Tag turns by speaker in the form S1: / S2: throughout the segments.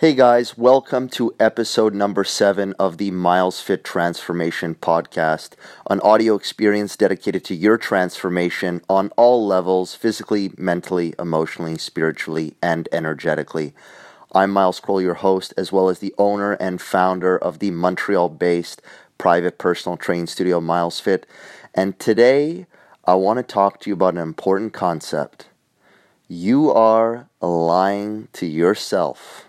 S1: Hey guys, welcome to episode number seven of the Miles Fit Transformation Podcast, an audio experience dedicated to your transformation on all levels physically, mentally, emotionally, spiritually, and energetically. I'm Miles Kroll, your host, as well as the owner and founder of the Montreal based private personal training studio, Miles Fit. And today, I want to talk to you about an important concept. You are lying to yourself.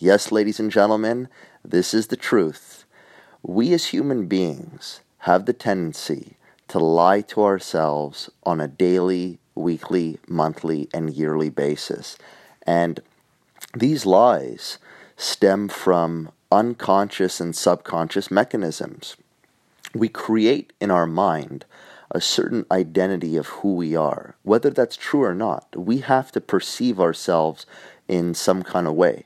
S1: Yes, ladies and gentlemen, this is the truth. We as human beings have the tendency to lie to ourselves on a daily, weekly, monthly, and yearly basis. And these lies stem from unconscious and subconscious mechanisms. We create in our mind a certain identity of who we are. Whether that's true or not, we have to perceive ourselves in some kind of way.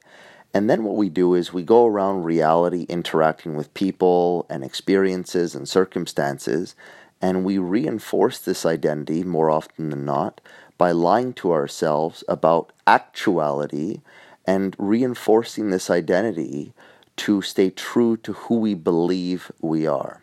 S1: And then what we do is we go around reality interacting with people and experiences and circumstances, and we reinforce this identity more often than not by lying to ourselves about actuality and reinforcing this identity to stay true to who we believe we are.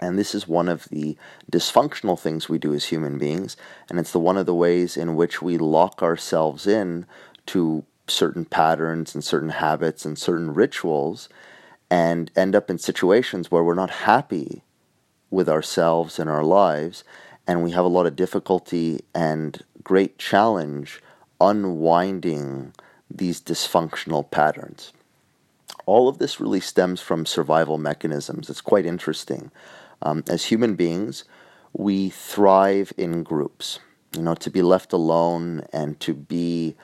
S1: And this is one of the dysfunctional things we do as human beings, and it's the one of the ways in which we lock ourselves in to certain patterns and certain habits and certain rituals and end up in situations where we're not happy with ourselves and our lives and we have a lot of difficulty and great challenge unwinding these dysfunctional patterns. All of this really stems from survival mechanisms. It's quite interesting. Um, as human beings, we thrive in groups. You know, to be left alone and to be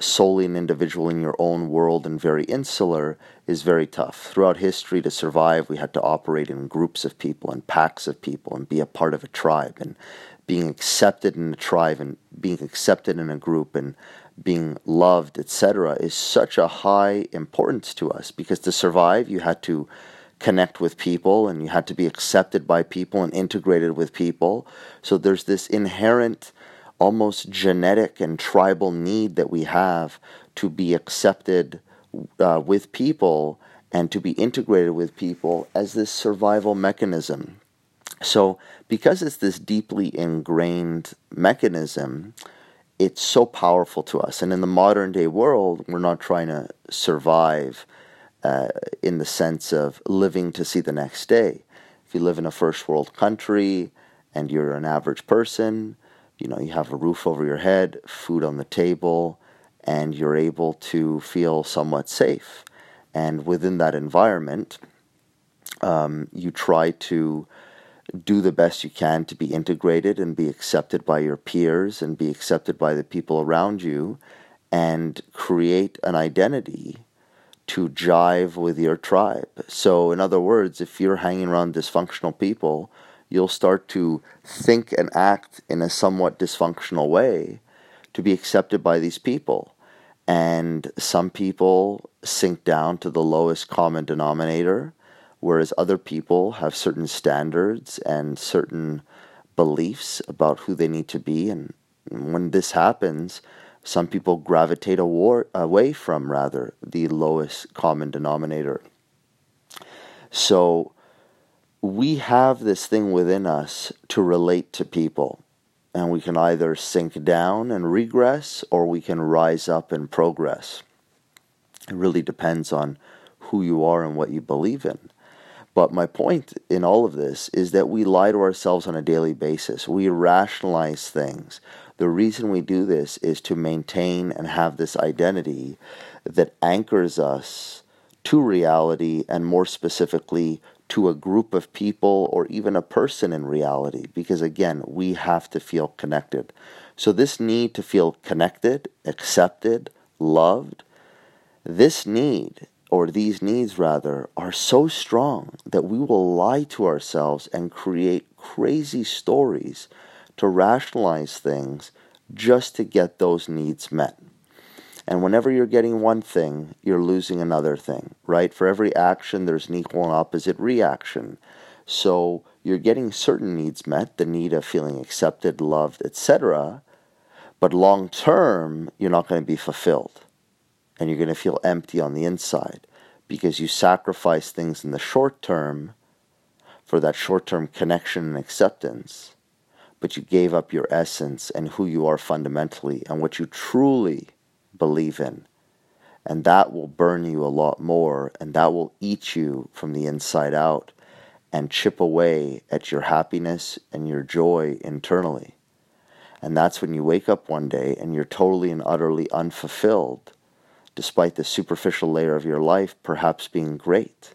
S1: solely an individual in your own world and very insular is very tough. Throughout history, to survive, we had to operate in groups of people and packs of people and be a part of a tribe. And being accepted in a tribe and being accepted in a group and being loved, etc., is such a high importance to us because to survive, you had to connect with people and you had to be accepted by people and integrated with people. So there's this inherent almost genetic and tribal need that we have to be accepted uh, with people and to be integrated with people as this survival mechanism. So, because it's this deeply ingrained mechanism, it's so powerful to us. And in the modern day world, we're not trying to survive uh, in the sense of living to see the next day. If you live in a first world country and you're an average person, you know, you have a roof over your head, food on the table, and you're able to feel somewhat safe. And within that environment, um, you try to do the best you can to be integrated and be accepted by your peers and be accepted by the people around you and create an identity to jive with your tribe. So, in other words, if you're hanging around dysfunctional people, you'll start to think and act in a somewhat dysfunctional way to be accepted by these people. And some people sink down to the lowest common denominator, whereas other people have certain standards and certain beliefs about who they need to be. And when this happens, some people gravitate away from, rather, the lowest common denominator. So, we have this thing within us to relate to people. And we can either sink down and regress or we can rise up and progress. It really depends on who you are and what you believe in. But my point in all of this is that we lie to ourselves on a daily basis. We rationalize things. The reason we do this is to maintain and have this identity that anchors us to reality and more specifically to a group of people or even a person in reality because again we have to feel connected. So this need to feel connected accepted loved this need or these needs rather are so strong that we will lie to ourselves and create crazy stories to rationalize things just to get those needs met and whenever you're getting one thing, you're losing another thing, right? For every action, there's an equal and opposite reaction. So you're getting certain needs met, the need of feeling accepted, loved, etc. But long term, you're not going to be fulfilled. and you're going to feel empty on the inside because you sacrifice things in the short term for that short term connection and acceptance, but you gave up your essence and who you are fundamentally and what you truly believe in. And that will burn you a lot more, and that will eat you from the inside out and chip away at your happiness and your joy internally. And that's when you wake up one day and you're totally and utterly unfulfilled, despite the superficial layer of your life perhaps being great.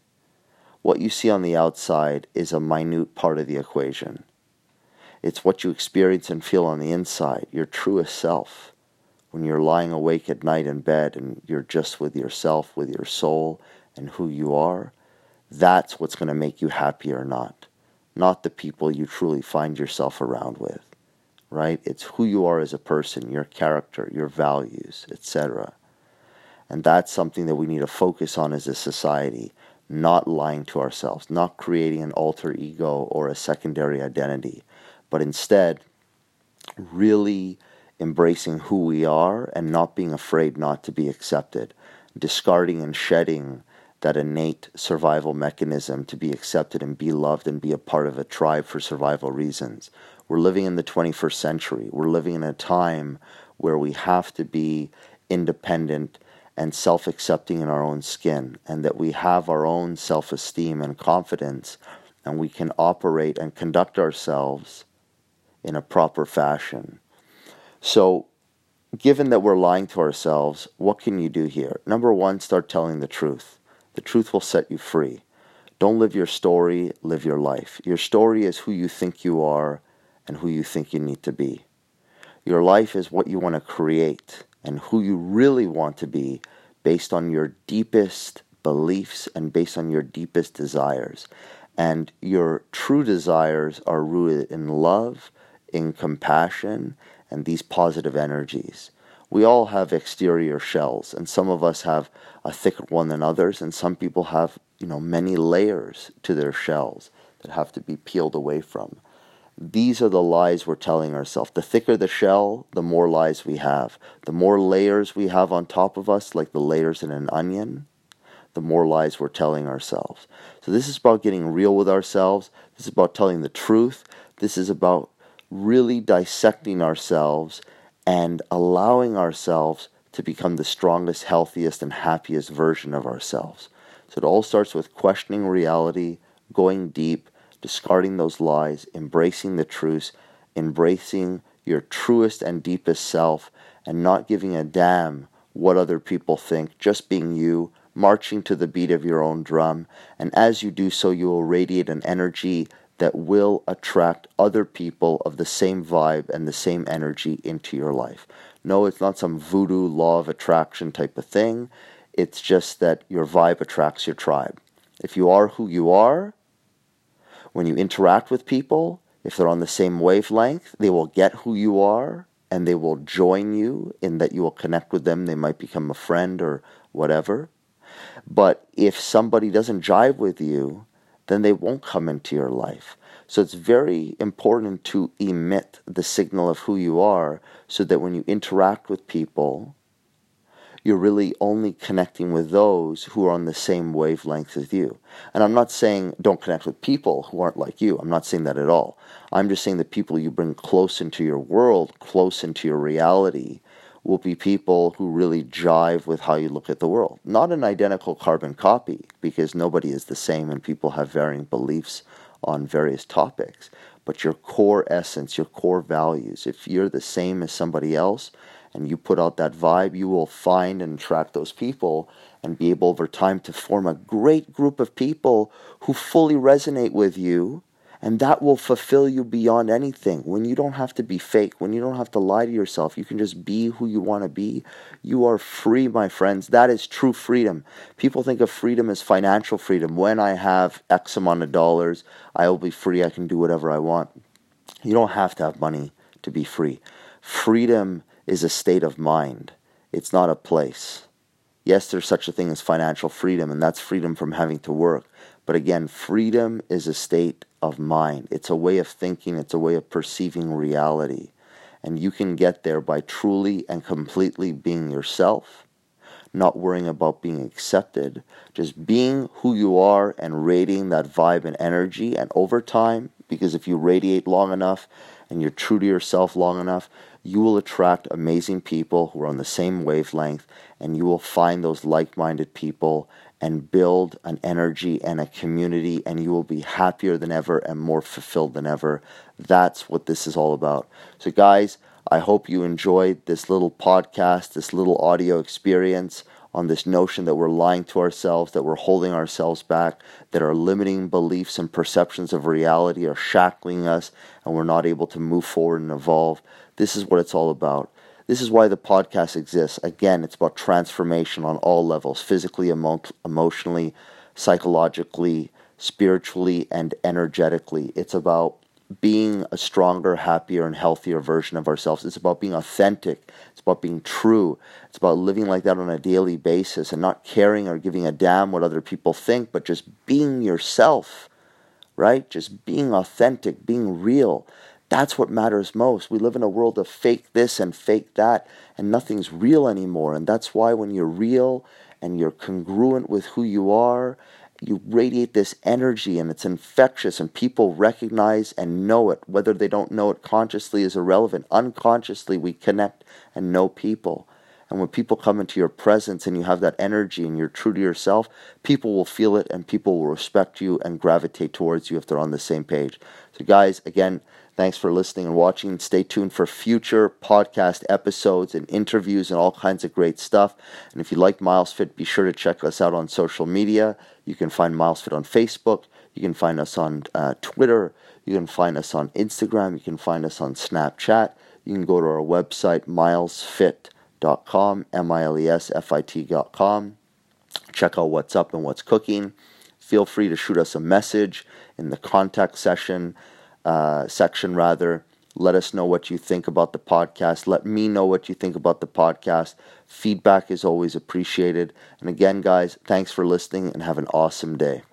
S1: What you see on the outside is a minute part of the equation. It's what you experience and feel on the inside, your truest self. When you're lying awake at night in bed and you're just with yourself, with your soul, and who you are, that's what's going to make you happy or not, not the people you truly find yourself around with right? It's who you are as a person, your character, your values, etc. And that's something that we need to focus on as a society, not lying to ourselves, not creating an alter ego or a secondary identity, but instead really embracing who we are and not being afraid not to be accepted, discarding and shedding that innate survival mechanism to be accepted and be loved and be a part of a tribe for survival reasons. We're living in the 21st century. We're living in a time where we have to be independent and self accepting in our own skin, and that we have our own self esteem and confidence, and we can operate and conduct ourselves in a proper fashion. So, given that we're lying to ourselves, what can you do here? Number one, start telling the truth. The truth will set you free. Don't live your story, live your life. Your story is who you think you are and who you think you need to be. Your life is what you want to create and who you really want to be based on your deepest beliefs and based on your deepest desires. And your true desires are rooted in love, in compassion, and these positive energies. We all have exterior shells, and some of us have a thicker one than others, and some people have, you know, many layers to their shells that have to be peeled away from. These are the lies we're telling ourselves. The thicker the shell, the more lies we have. The more layers we have on top of us, like the layers in an onion, the more lies we're telling ourselves. So, this is about getting real with ourselves. This is about telling the truth. This is about really dissecting ourselves and allowing ourselves to become the strongest, healthiest, and happiest version of ourselves. So, it all starts with questioning reality, going deep, discarding those lies, embracing the truth, embracing your truest and deepest self, and not giving a damn what other people think, just being you, marching to the beat of your own drum. And as you do so, you will radiate an energy that will attract other people of the same vibe and the same energy into your life. No, it's not some voodoo law of attraction type of thing. It's just that your vibe attracts your tribe. If you are who you are, when you interact with people, if they're on the same wavelength, they will get who you are and they will join you in that you will connect with them. They might become a friend or whatever. But if somebody doesn't jive with you, then they won't come into your life. So it's very important to emit the signal of who you are so that when you interact with people, you're really only connecting with those who are on the same wavelength as you. And I'm not saying don't connect with people who aren't like you. I'm not saying that at all. I'm just saying the people you bring close into your world, close into your reality, will be people who really jive with how you look at the world. Not an identical carbon copy, because nobody is the same and people have varying beliefs on various topics. But your core essence, your core values, if you're the same as somebody else, and you put out that vibe, you will find and attract those people and be able over time to form a great group of people who fully resonate with you. And that will fulfill you beyond anything. When you don't have to be fake, when you don't have to lie to yourself, you can just be who you want to be. You are free, my friends. That is true freedom. People think of freedom as financial freedom. When I have X amount of dollars, I will be free. I can do whatever I want. You don't have to have money to be free. Freedom is a state of mind, it's not a place. Yes, there's such a thing as financial freedom, and that's freedom from having to work. But again, freedom is a state of mind. It's a way of thinking, it's a way of perceiving reality. And you can get there by truly and completely being yourself, not worrying about being accepted, just being who you are and radiating that vibe and energy. And over time, because if you radiate long enough and you're true to yourself long enough, you will attract amazing people who are on the same wavelength and you will find those like minded people and build an energy and a community, and you will be happier than ever and more fulfilled than ever. That's what this is all about. So, guys, I hope you enjoyed this little podcast, this little audio experience on this notion that we're lying to ourselves, that we're holding ourselves back, that our limiting beliefs and perceptions of reality are shackling us, and we're not able to move forward and evolve. This is what it's all about. This is why the podcast exists. Again, it's about transformation on all levels physically, emo- emotionally, psychologically, spiritually, and energetically. It's about being a stronger, happier, and healthier version of ourselves. It's about being authentic. It's about being true. It's about living like that on a daily basis and not caring or giving a damn what other people think, but just being yourself, right? Just being authentic, being real. That's what matters most. We live in a world of fake this and fake that, and nothing's real anymore. And that's why when you're real and you're congruent with who you are you radiate this energy and it's infectious and people recognize and know it whether they don't know it consciously is irrelevant unconsciously we connect and know people and when people come into your presence and you have that energy and you're true to yourself people will feel it and people will respect you and gravitate towards you if they're on the same page so guys again Thanks for listening and watching. Stay tuned for future podcast episodes and interviews and all kinds of great stuff. And if you like Miles Fit, be sure to check us out on social media. You can find Miles Fit on Facebook. You can find us on uh, Twitter. You can find us on Instagram. You can find us on Snapchat. You can go to our website, milesfit.com, M I L E S F I T.com. Check out what's up and what's cooking. Feel free to shoot us a message in the contact session uh, section rather. Let us know what you think about the podcast. Let me know what you think about the podcast. Feedback is always appreciated. And again, guys, thanks for listening and have an awesome day.